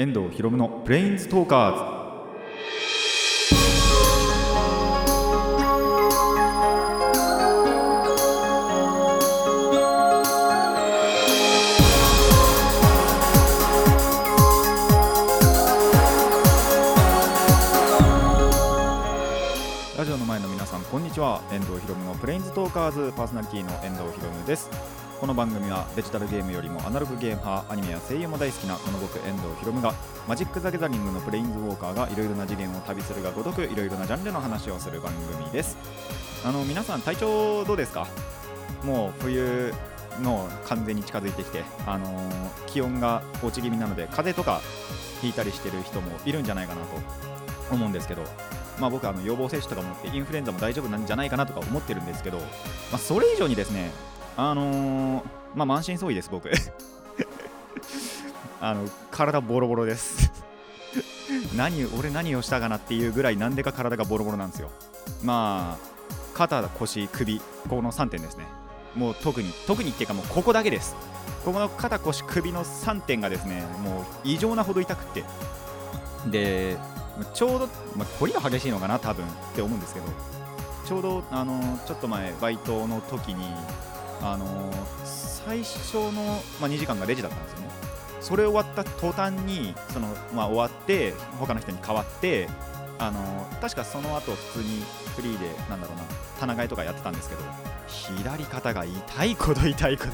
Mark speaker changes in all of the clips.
Speaker 1: 遠藤博夢のプレインズトーカーズラジオの前の皆さんこんにちは。遠藤博夢のプレインズトーカーズパーソナリティの遠藤博夢です。この番組はデジタルゲームよりもアナログゲーム派アニメや声優も大好きなこの僕遠藤博夢がマジック・ザ・ギャザリングのプレインズウォーカーがいろいろな次元を旅するがごとくいろいろなジャンルの話をする番組です。あの皆さん体調どうですか？もう冬の完全に近づいてきて、あのー気温が落ち気味なので風邪とかひいたりしてる人もいるんじゃないかなと思うんですけど、まあ、僕あの予防接種とかもってインフルエンザも大丈夫なんじゃないかなとか思ってるんですけど、まあ、それ以上にですねあのーまあ満身創痍です僕。あの体ボロボロです。何俺何をしたかなっていうぐらいなんでか体がボロボロなんですよ。まあ肩腰首この3点ですね。もう特に特にっていうかもうここだけです。ここの肩腰首の3点がですねもう異常なほど痛くって。でちょうど、まあ、凝りが激しいのかな多分って思うんですけど。ちょうどあのちょっと前バイトの時にあの最初の、まあ、2時間がレジだったんですよね。それ終わった途端にその、まあ、終わって他の人に代わってあの確かその後普通にフリーでなんだろうな棚替えとかやってたんですけど左肩が痛いこと痛いこと。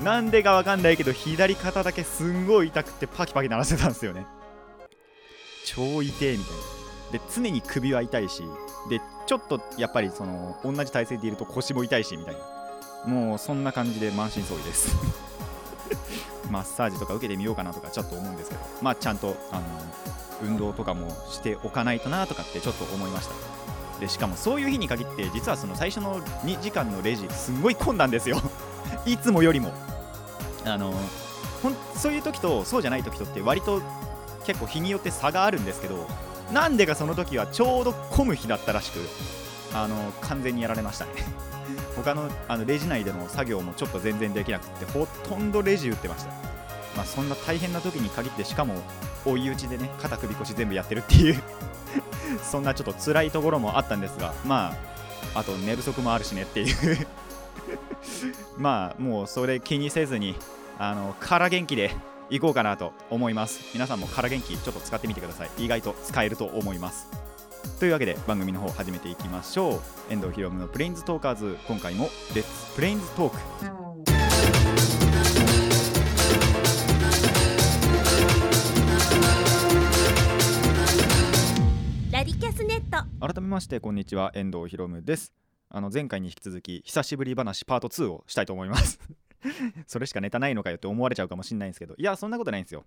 Speaker 1: なんでかわかんないけど左肩だけすんごい痛くてパキパキ鳴らしてたんですよね。超痛えみたいな。で常に首は痛いしでちょっとやっぱりその同じ体勢でいると腰も痛いしみたいな。もうそんな感じで満身創痍です。マッサージとか受けてみようかなとかちょっと思うんですけど。まあちゃんとあの運動とかもしておかないとなとかってちょっと思いました。でしかもそういう日に限って実はその最初の2時間のレジすごい混んだんですよ。いつもよりも。あのほんそういう時とそうじゃない時とって割と結構日によって差があるんですけどなんでかその時はちょうど混む日だったらしくあの完全にやられましたね。他のあのレジ内での作業もちょっと全然できなくてほとんどレジ打ってました。まあそんな大変な時に限ってしかも追い打ちでね肩首腰全部やってるっていう。そんなちょっと辛いところもあったんですがまああと寝不足もあるしねっていう。まあもうそれ気にせずにあの空元気でいこうかなと思います。皆さんも空元気ちょっと使ってみてください。意外と使えると思います。というわけで番組の方始めていきましょう。遠藤ひろむのプレインズトーカーズ。今回も Let's プレインズトーク
Speaker 2: ラディキャスネット。
Speaker 1: 改めましてこんにちは。遠藤ひろむです。あの前回に引き続き久しぶり話パート2をしたいと思います。それしかネタないのかよって思われちゃうかもしれないんですけど。いやそんなことないんですよ。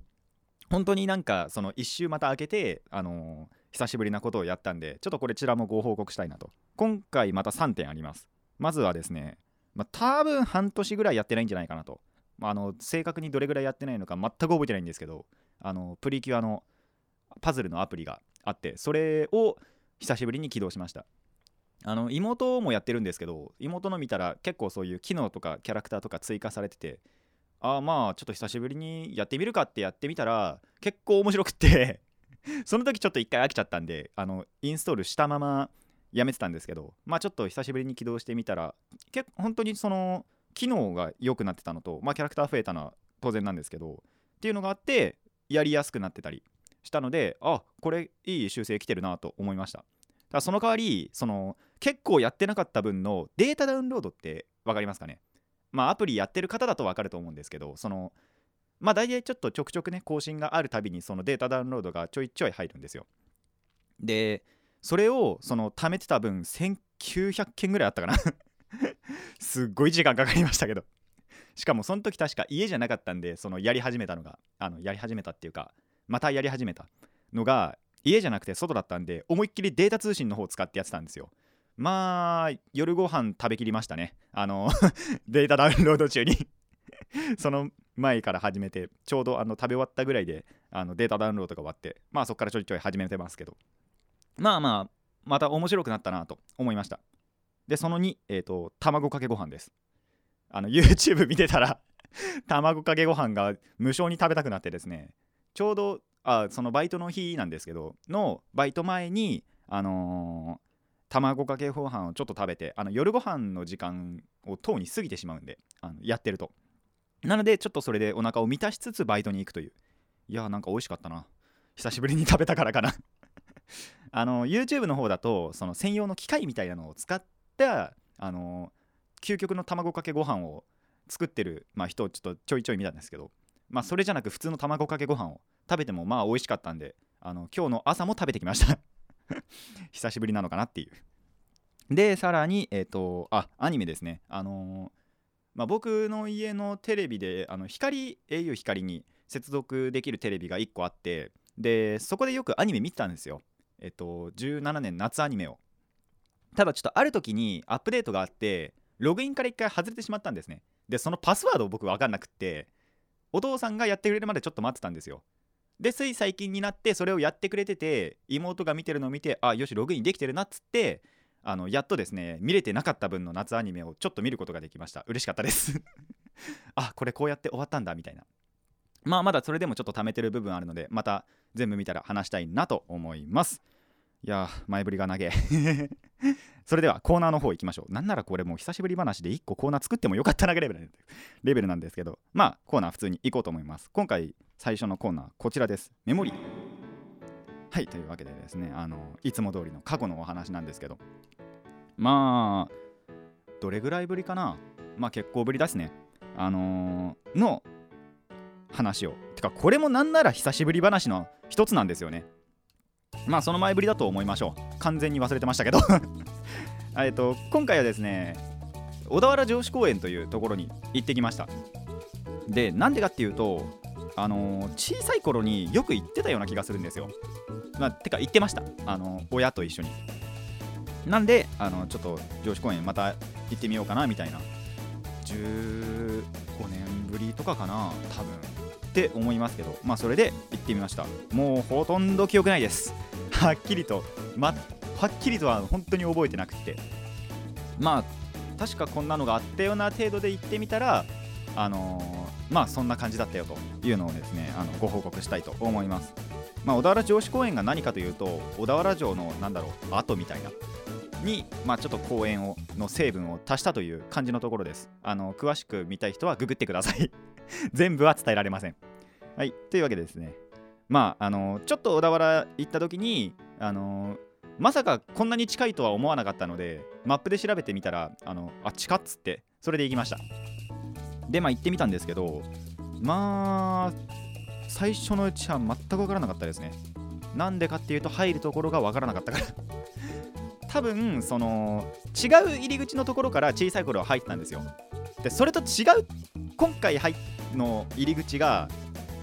Speaker 1: 本当になんかその一周また開けてあのー久しぶりなことをやったんでちょっとこれちらもご報告したいなと。今回また3点あります。まずはですねまあ多分半年ぐらいやってないんじゃないかなと、まあ、あの正確にどれぐらいやってないのか全く覚えてないんですけどあのプリキュアのパズルのアプリがあってそれを久しぶりに起動しました。あの妹もやってるんですけど妹の見たら結構そういう機能とかキャラクターとか追加されててああまあちょっと久しぶりにやってみるかってやってみたら結構面白くって その時ちょっと一回飽きちゃったんであのインストールしたままやめてたんですけどまあちょっと久しぶりに起動してみたら結構本当にその機能が良くなってたのとまあキャラクター増えたのは当然なんですけどっていうのがあってやりやすくなってたりしたのであこれいい修正来てるなと思いました。だからその代わりその結構やってなかった分のデータダウンロードって分かりますかね？まあアプリやってる方だと分かると思うんですけどそのまあ大体ちょっとちょくちょくね更新があるたびにそのデータダウンロードがちょいちょい入るんですよ。でそれをその貯めてた分1900件ぐらいあったかな。すっごい時間かかりましたけど。しかもその時確か家じゃなかったんでそのやり始めたのがあのやり始めたっていうかまたやり始めたのが家じゃなくて外だったんで思いっきりデータ通信の方を使ってやってたんですよ。まあ夜ご飯食べきりましたね。あの データダウンロード中に。その前から始めてちょうどあの食べ終わったぐらいであのデータダウンロードが終わってまあそこからちょいちょい始めてますけど。まあまあまた面白くなったなと思いました。でその2えっ、と卵かけご飯です。あの YouTube 見てたら卵かけご飯が無償に食べたくなってですね。ちょうどあそのバイトの日なんですけどのバイト前にあのー卵かけご飯をちょっと食べてあの夜ご飯の時間をとうに過ぎてしまうんであのやってると。なのでちょっとそれでお腹を満たしつつバイトに行くという。いやーなんか美味しかったな。久しぶりに食べたからかな。あの YouTube の方だとその専用の機械みたいなのを使ったあの究極の卵かけご飯を作ってる、まあ、人をちょっとちょいちょい見たんですけど、まあ、それじゃなく普通の卵かけご飯を食べてもまあ美味しかったんであの今日の朝も食べてきました。久しぶりなのかなっていう。でさらにえっ、とあアニメですね。あのまあ、僕の家のテレビであの光 au 光に接続できるテレビが1個あってでそこでよくアニメ見てたんですよ。えっと17年夏アニメを。ただちょっとある時にアップデートがあってログインから1回外れてしまったんですね。でそのパスワードを僕分かんなくってお父さんがやってくれるまでちょっと待ってたんですよ。でつい最近になってそれをやってくれてて妹が見てるのを見てあよしログインできてるなっつってあのやっとですね見れてなかった分の夏アニメをちょっと見ることができました。嬉しかったです。あこれこうやって終わったんだみたいな。まあまだそれでもちょっと貯めてる部分あるのでまた全部見たら話したいなと思います。いやー前振りが長え。それではコーナーの方行きましょう。なんならこれもう久しぶり話で1個コーナー作ってもよかったなレベルレベルなんですけど。まあコーナー普通に行こうと思います。今回最初のコーナーこちらです。メモリー。はいというわけでですねあのいつも通りの過去のお話なんですけど。まあどれぐらいぶりかな？まあ結構ぶりですね。あのーの話を。てかこれもなんなら久しぶり話の一つなんですよね。まあその前ぶりだと思いましょう。完全に忘れてましたけど。えっと今回はですね小田原城址公園というところに行ってきました。でなんでかっていうとあのー小さい頃によく行ってたような気がするんですよ。まあてか行ってました。あのー親と一緒に。なんであのちょっと城址公園また行ってみようかなみたいな。15年ぶりとかかな多分。って思いますけど。まあそれで行ってみました。もうほとんど記憶ないです。はっきりと、ま、はっきりとは本当に覚えてなくて。まあ確かこんなのがあったような程度で行ってみたらあのーまあそんな感じだったよというのをですねあのご報告したいと思います。まあ小田原城址公園が何かというと小田原城のなんだろう跡みたいな。に、まあ、ちょっと公園をの成分を足したという感じのところです。あの詳しく見たい人はググってください。全部は伝えられません。はいというわけでですね。まああのちょっと小田原行った時にあのまさかこんなに近いとは思わなかったのでマップで調べてみたらあのあ近っつってそれで行きました。でまあ行ってみたんですけどまあ最初のうちは全く分からなかったですね。なんでかっていうと入るところが分からなかったから。多分その違う入り口のところから小さい頃は入ってたんですよ。でそれと違う今回入の入り口が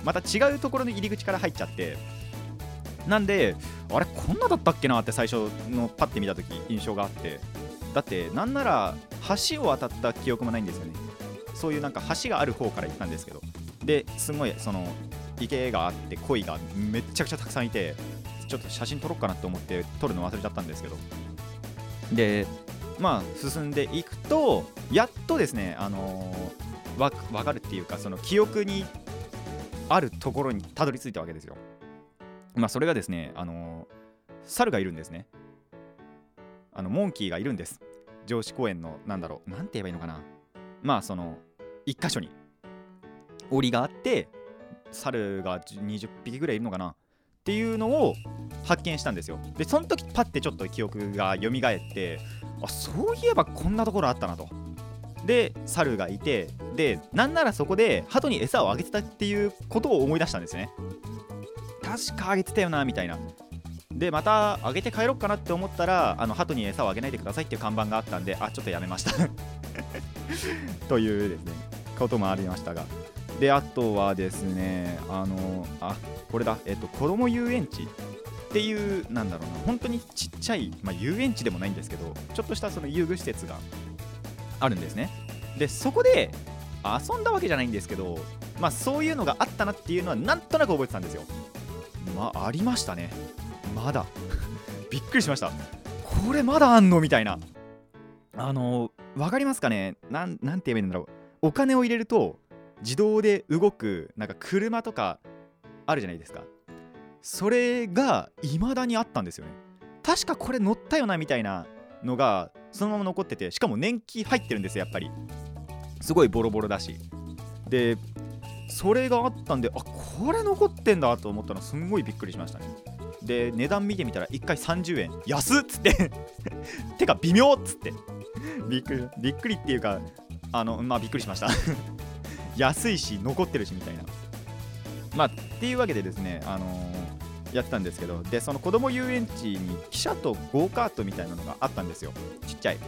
Speaker 1: また違うところの入り口から入っちゃってなんであれこんなだったっけなって最初のパッて見た時印象があって。だってなんなら橋を渡った記憶もないんですよね。そういうなんか橋がある方から行ったんですけど。ですごいその池があって鯉がめっちゃくちゃたくさんいてちょっと写真撮ろうかなと思って撮るの忘れちゃったんですけど。でまあ進んでいくとやっとですねあのーわ分かるっていうかその記憶にあるところにたどり着いたわけですよ。まあそれがですねあのー猿がいるんですね。あのモンキーがいるんです。城址公園のなんだろうなんて言えばいいのかな。まあその一箇所に。檻があって猿が20匹ぐらいいるのかな。っていうのを発見したんですよ。でその時パッてちょっと記憶が蘇ってあそういえばこんなところあったなと。で猿がいてでなんならそこで鳩に餌をあげてたっていうことを思い出したんですね。確かあげてたよなみたいな。でまたあげて帰ろうかなって思ったらあの鳩に餌をあげないでくださいっていう看板があったんであちょっとやめました。というですねこともありましたが。であとはですねあのあこれだえっと子供遊園地っていうなんだろうな本当にちっちゃい、まあ、遊園地でもないんですけどちょっとしたその遊具施設があるんですね。でそこで遊んだわけじゃないんですけどまあそういうのがあったなっていうのはなんとなく覚えてたんですよ。まあありましたね。まだ。びっくりしました。これまだあんのみたいな。あのわかりますかね？なんなんて言えばいいんだろう。お金を入れると自動で動くなんか車とかあるじゃないですか。それが未だにあったんですよね。確かこれ乗ったよなみたいなのがそのまま残っててしかも年季入ってるんですよやっぱり。すごいボロボロだし。でそれがあったんであこれ残ってんだと思ったらすんごいびっくりしましたね。で値段見てみたら1回30円。安っつって。てか微妙っつって。びっくりびっくりっていうかあのまあびっくりしました。安いし残ってるしみたいな。まあっていうわけでですねあのー、やってたんですけどでその子供遊園地に汽車とゴーカートみたいなのがあったんですよ。ちっちゃい。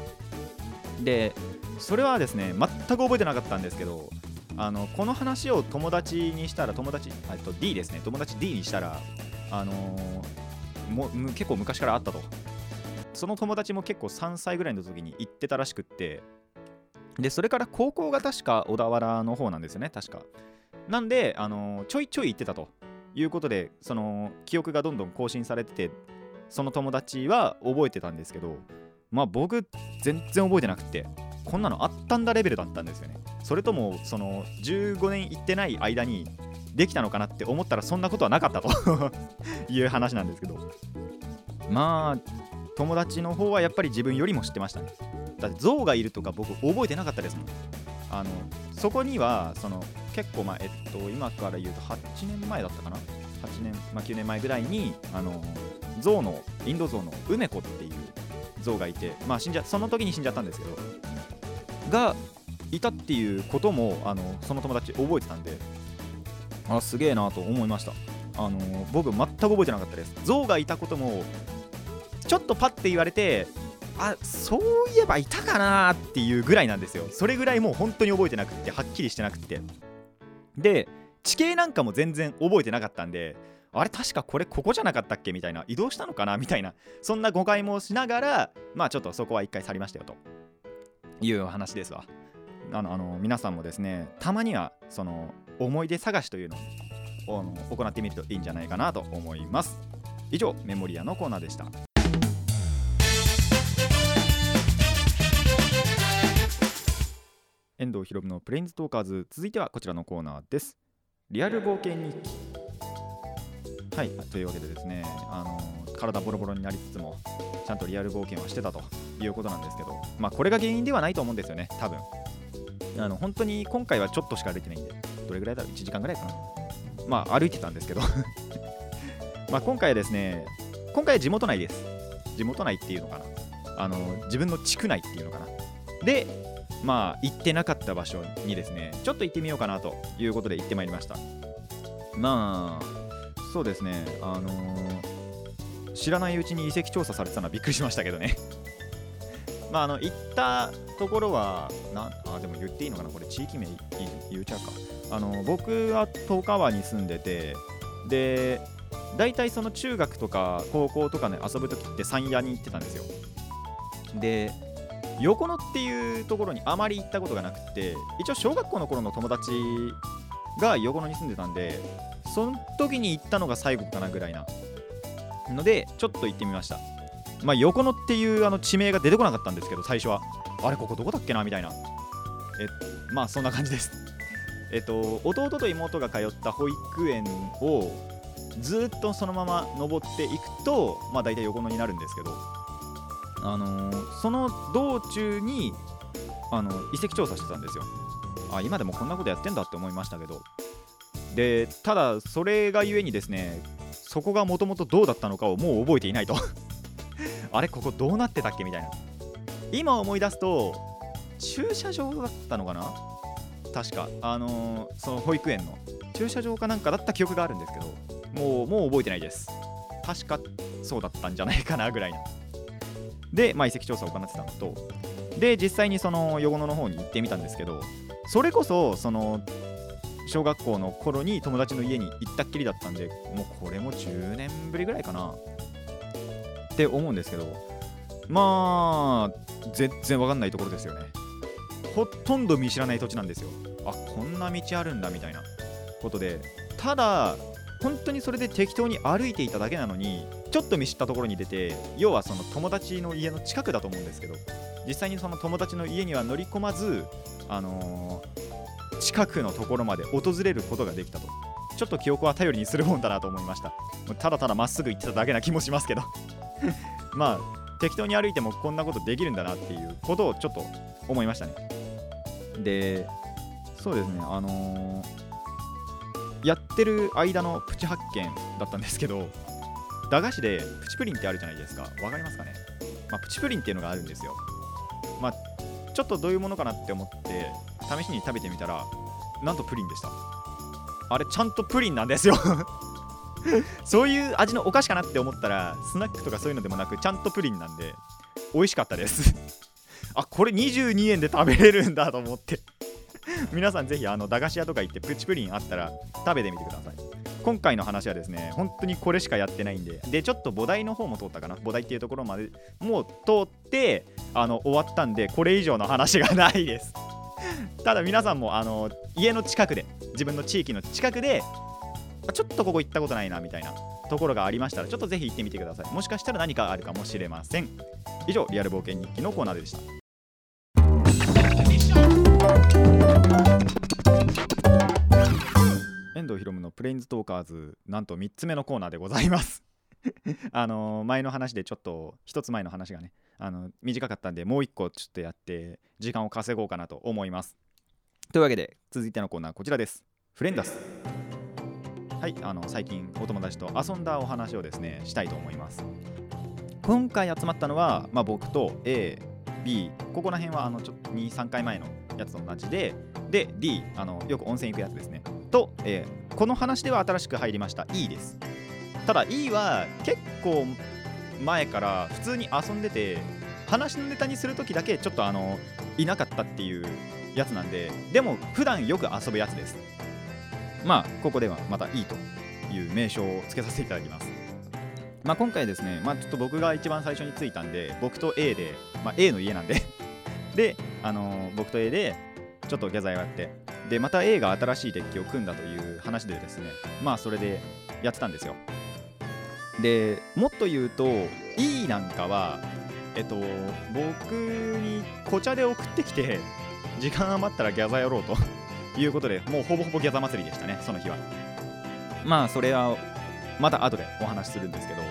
Speaker 1: でそれはですね全く覚えてなかったんですけどあのこの話を友達にしたら友達と D ですね。友達 D にしたらあのー、も結構昔からあったと。その友達も結構3歳ぐらいの時に行ってたらしくってでそれから高校が確か小田原の方なんですよね確か。なんで、あの、ちょいちょい行ってたということでその記憶がどんどん更新されててその友達は覚えてたんですけどまあ僕全然覚えてなくてこんなのあったんだレベルだったんですよね。それともその15年行ってない間にできたのかなって思ったらそんなことはなかったと いう話なんですけど。まあ友達の方はやっぱり自分よりも知ってましたね。だって象がいるとか僕覚えてなかったですもん。あのそこにはその結構まあえっと今から言うと8年前だったかな？8年、まあ、9年前ぐらいにあの象のインド象の梅子っていう象がいてまあ死んじゃその時に死んじゃったんですけどがいたっていうこともあのその友達覚えてたんであすげえなと思いました。あの僕全く覚えてなかったです。象がいたこともちょっとパッて言われてあそういえばいたかなっていうぐらいなんですよ。それぐらいもう本当に覚えてなくってはっきりしてなくって。で地形なんかも全然覚えてなかったんであれ確かこれここじゃなかったっけみたいな移動したのかなみたいなそんな誤解もしながらまあちょっとそこは一回去りましたよと。いうお話ですわ。あのあの皆さんもですねたまにはその思い出探しというのを行ってみるといいんじゃないかなと思います。以上メモリアのコーナーでした。遠藤博文のプレインズトーカーズ。続いてはこちらのコーナーです。リアル冒険日記。はいというわけでですねあの体ボロボロになりつつもちゃんとリアル冒険はしてたということなんですけどまあこれが原因ではないと思うんですよね多分。あの本当に今回はちょっとしか歩いてないんでどれぐらいだろう？1時間ぐらいかな？まあ歩いてたんですけど。まあ今回はですね今回は地元内です。地元内っていうのかな？あの自分の地区内っていうのかな？でまあ行ってなかった場所にですねちょっと行ってみようかなということで行ってまいりました。まあそうですねあのー、知らないうちに遺跡調査されてたのはびっくりしましたけどね。まあ、あの行ったところはなあでも言っていいのかなこれ地域名言っちゃうか。あの僕は十川に住んでてで大体その中学とか高校とかね遊ぶ時って山谷に行ってたんですよ。で横野っていうところにあまり行ったことがなくて一応小学校の頃の友達が横野に住んでたんでその時に行ったのが最後かなぐらいなのでちょっと行ってみましたまあ、横野っていうあの地名が出てこなかったんですけど、最初は。あれ、ここどこだっけなみたいな。え、まあ、そんな感じです。えっと、弟と妹が通った保育園をずっとそのまま登っていくと、まあ、大体横野になるんですけど、あの、その道中にあの遺跡調査してたんですよ。あ、今でもこんなことやってんだって思いましたけど。で、ただ、それがゆえにですね、そこがもともとどうだったのかをもう覚えていないと。あれここどうなってたっけ？みたいな。今思い出すと駐車場だったのかな？確か。あのー、その保育園の。駐車場かなんかだった記憶があるんですけどもうもう覚えてないです。確かそうだったんじゃないかなぐらいなで、まあ、遺跡調査を行ってたのとで実際にその与野の方に行ってみたんですけどそれこそその小学校の頃に友達の家に行ったっきりだったんでもうこれも10年ぶりぐらいかなって思うんですけどまあ全然わかんないところですよね。ほとんど見知らない土地なんですよ。あこんな道あるんだみたいなことで。ただ本当にそれで適当に歩いていただけなのにちょっと見知ったところに出て要はその友達の家の近くだと思うんですけど実際にその友達の家には乗り込まずあのー、近くのところまで訪れることができたと。ちょっと記憶は頼りにするもんだなと思いました。ただただまっすぐ行ってただけな気もしますけど。まあ適当に歩いてもこんなことできるんだなっていうことをちょっと思いましたね。でそうですねあのー、やってる間のプチ発見だったんですけど駄菓子でプチプリンってあるじゃないですか。わかりますかね、まあ、プチプリンっていうのがあるんですよ。まあちょっとどういうものかなって思って試しに食べてみたらなんとプリンでした。あれちゃんとプリンなんですよ。そういう味のお菓子かなって思ったらスナックとかそういうのでもなくちゃんとプリンなんで美味しかったです。あこれ22円で食べれるんだと思って。皆さんぜひあの駄菓子屋とか行ってプチプリンあったら食べてみてください。今回の話はですね本当にこれしかやってないんででちょっと菩提の方も通ったかな。菩提っていうところまでもう通ってあの終わったんでこれ以上の話がないです。ただ皆さんもあの家の近くで自分の地域の近くでちょっとここ行ったことないなみたいなところがありましたらちょっとぜひ行ってみてください。もしかしたら何かあるかもしれません。以上リアル冒険日記のコーナーでした。遠藤ひろむのプレインズトーカーズなんと3つ目のコーナーでございます。あの前の話でちょっと1つ前の話がねあの短かったんでもう1個ちょっとやって時間を稼ごうかなと思います。というわけで続いてのコーナーこちらです。フレンダス。はいあの最近お友達と遊んだお話をですねしたいと思います。今回集まったのは、まあ、僕と A B ここら辺はあのちょっと23回前のやつと同じでで D あのよく温泉行くやつですね。と、えー、この話では新しく入りました。E です。ただ E は結構前から普通に遊んでて話のネタにする時だけちょっとあのいなかったっていうやつなんででも普段よく遊ぶやつです。まあここではまた E という名称を付けさせていただきます。まあ今回ですねまあちょっと僕が一番最初についたんで僕と A で、まあ、A の家なんで。であのー、僕と A でちょっとギャザーやって。でまた A が新しいデッキを組んだという話でですね。まあそれでやってたんですよ。でもっと言うと E なんかはえっと僕に紅茶で送ってきて時間余ったらギャザーやろうと いうことでもうほぼほぼギャザー祭りでしたねその日は。まあそれはまた後でお話しするんですけど、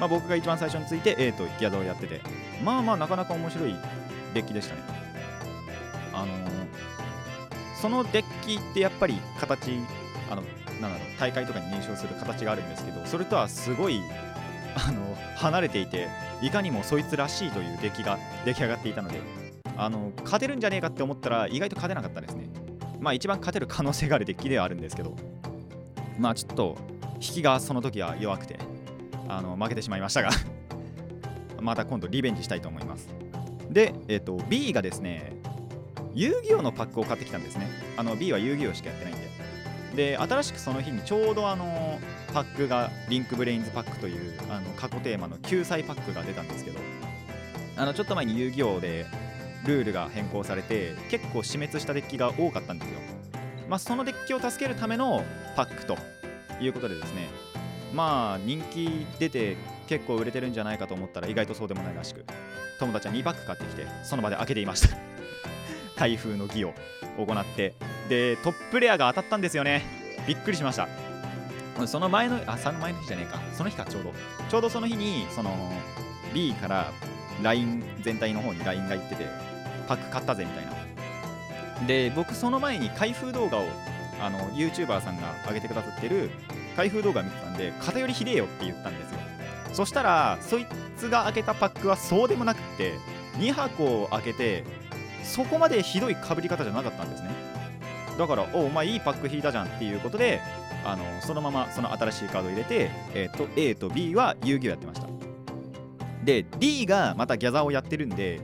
Speaker 1: まあ、僕が一番最初について A とギャザーをやってて。まあまあなかなか面白いデッキでしたね。あの、そのデッキってやっぱり形あのなんだろう大会とかに認証する形があるんですけどそれとはすごい あの離れていていかにもそいつらしいというデッキが出来上がっていたのであの勝てるんじゃねえかって思ったら意外と勝てなかったですね。まあ一番勝てる可能性があるデッキではあるんですけどまあちょっと引きがその時は弱くてあの負けてしまいましたが また今度リベンジしたいと思います。で、えっ、ー、と B がですね遊戯王のパックを買ってきたんですね。あの B は遊戯王しかやってないんで。で新しくその日にちょうどあのパックがリンクブレインズパックというあの過去テーマの救済パックが出たんですけどあのちょっと前に遊戯王でルールが変更されて結構死滅したデッキが多かったんですよ。まあそのデッキを助けるためのパックということでですね。まあ人気出て結構売れてるんじゃないかと思ったら意外とそうでもないらしく友達は2パック買ってきてその場で開けていました。台風の儀を行ってでトップレアが当たったんですよね。びっくりしました。その前のあその前の日じゃねえか。その日かちょうど。ちょうどその日にその B から LINE 全体の方に LINE が行っててパック買ったぜみたいな。で僕その前に開封動画をあの YouTuber さんが上げてくださってる開封動画見てたんで偏りひでえよって言ったんですよ。そしたらそいつが開けたパックはそうでもなくって2箱開けてそこまでひどいかぶり方じゃなかったんですね。だからおお前いいパック引いたじゃんっていうことであのそのままその新しいカードを入れて、えーと、A と B は遊戯をやってました。で D がまたギャザーをやってるんで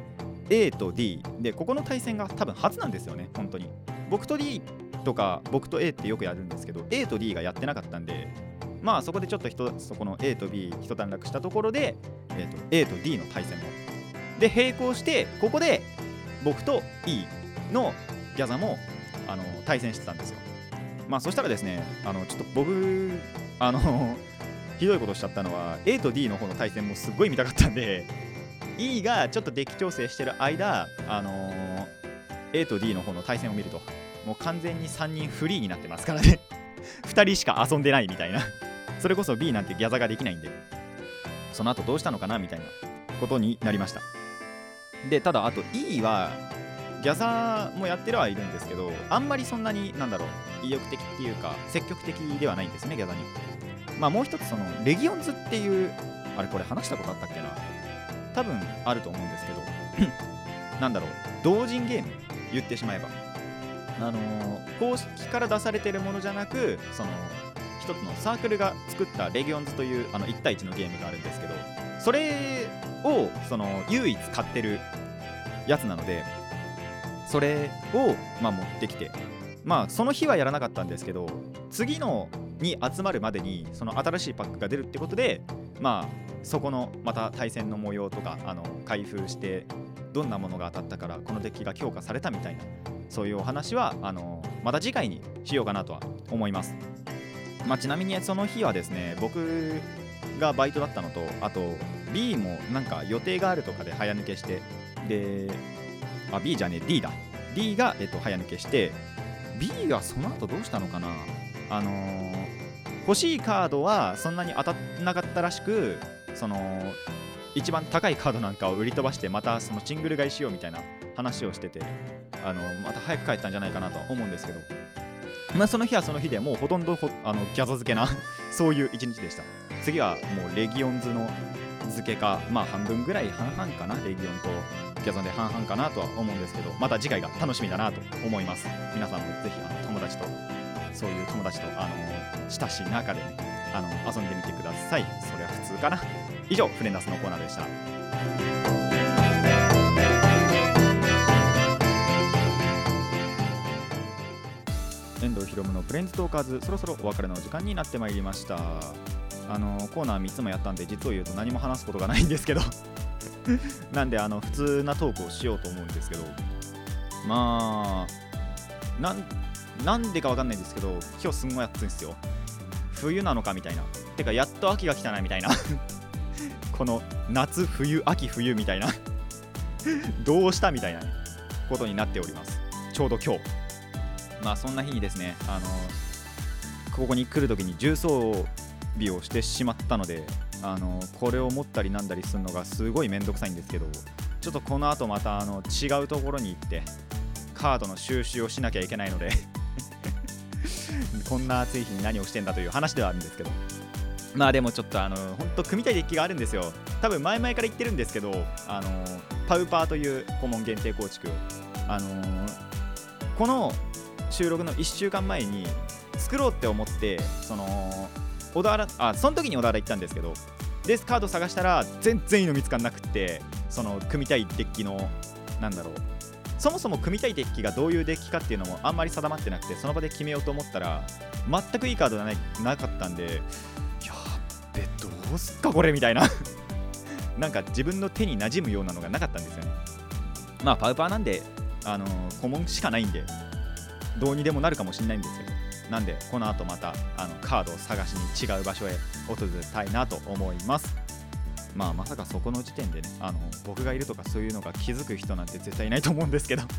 Speaker 1: A と D でここの対戦が多分初なんですよね本当に。僕と D とか僕と A ってよくやるんですけど A と D がやってなかったんでまあそこでちょっと人そこの A と B 一段落したところで、えーと、A と D の対戦もで並行してここで僕と E のギャザもあの対戦してたんですよ。まあそしたらですねあのちょっと僕あの ひどいことしちゃったのは A と D の方の対戦もすっごい見たかったんで E がちょっとデッキ調整してる間あのー、A と D の方の対戦を見るともう完全に3人フリーになってますからね。2人しか遊んでないみたいな。それこそ B なんてギャザができないんでその後どうしたのかなみたいなことになりました。でただあと E はギャザーもやってるはいるんですけどあんまりそんなになんだろう意欲的っていうか積極的ではないんですねギャザーに。まあもう一つそのレギオンズっていうあれこれ話したことあったっけな？多分あると思うんですけど なんだろう同人ゲーム言ってしまえば。あのー公式から出されてるものじゃなくその一つのサークルが作ったレギオンズというあの1対1のゲームがあるんですけどそれをその唯一買ってるやつなのでそれを、ま、持ってきてまあその日はやらなかったんですけど次のに集まるまでにその新しいパックが出るってことでまあそこのまた対戦の模様とかあの開封してどんなものが当たったからこのデッキが強化されたみたいなそういうお話はあのまた次回にしようかなとは思います、まあ、ちなみにその日はですね僕がバイトだったのとあと B もなんか予定があるとかで早抜けしてであ B じゃねえ D だ。D が、えっと、早抜けして B がその後どうしたのかな。あのー欲しいカードはそんなに当たんなかったらしくその一番高いカードなんかを売り飛ばしてまたそのシングル買いしようみたいな話をしててあのまた早く帰ったんじゃないかなとは思うんですけど。まあその日はその日でもうほとんどほあのギャザ漬けなそういう一日でした。次はもうレギオンズの漬けかまあ半分ぐらい半々かなレギオンとギャザンで半々かなとは思うんですけどまた次回が楽しみだなと思います。皆さんもぜひあの友達とそういう友達とあの親しい中でねあの遊んでみてください。それは普通かな。以上フレンダスのコーナーでした。遠藤ひろむのプレンズトーカーズそろそろお別れの時間になってまいりました。あのコーナー3つもやったんで実を言うと何も話すことがないんですけど。なんであの普通なトークをしようと思うんですけど。まあなんでかわかんないんですけど今日すんごい暑いんですよ。冬なのかみたいな。てかやっと秋が来たなみたいな。この夏冬秋冬みたいな。どうしたみたいな、ね、ことになっております。ちょうど今日。まあそんな日にですねあのここに来るときに重装備をしてしまったのであのこれを持ったりなんだりするのがすごいめんどくさいんですけどちょっとこの後またあの違うところに行ってカードの収集をしなきゃいけないので こんな暑い日に何をしてんだという話ではあるんですけど。まあでもちょっとあの本当組みたいデッキがあるんですよ。多分前々から言ってるんですけどあのパウパーという顧問限定構築。あのこの収録の1週間前に作ろうって思ってその小田原あその時に小田原行ったんですけどデスカード探したら全然いいの見つかんなくってその組みたいデッキのなんだろう。そもそも組みたいデッキがどういうデッキかっていうのもあんまり定まってなくてその場で決めようと思ったら全くいいカードがななかったんでやべどうすっかこれみたいな。なんか自分の手に馴染むようなのがなかったんですよね。まあパウパーなんであの顧問しかないんでどうにでもなるかもしれないんですけど。なんでこの後またあのカードを探しに違う場所へ訪れたいなと思います。まあまさかそこの時点でねあの僕がいるとかそういうのが気づく人なんて絶対いないと思うんですけど。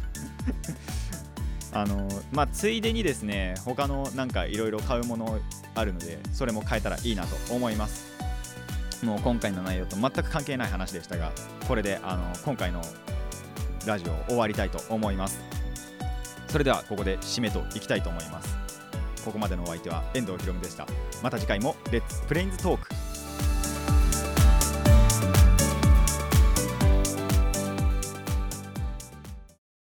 Speaker 1: あのまあついでにですね他のなんかいろいろ買うものあるのでそれも買えたらいいなと思います。もう今回の内容と全く関係ない話でしたがこれであの今回のラジオ終わりたいと思います。それではここで締めといきたいと思います。ここまでのお相手は遠藤ひろむでした。また次回もレッツプレインズトーク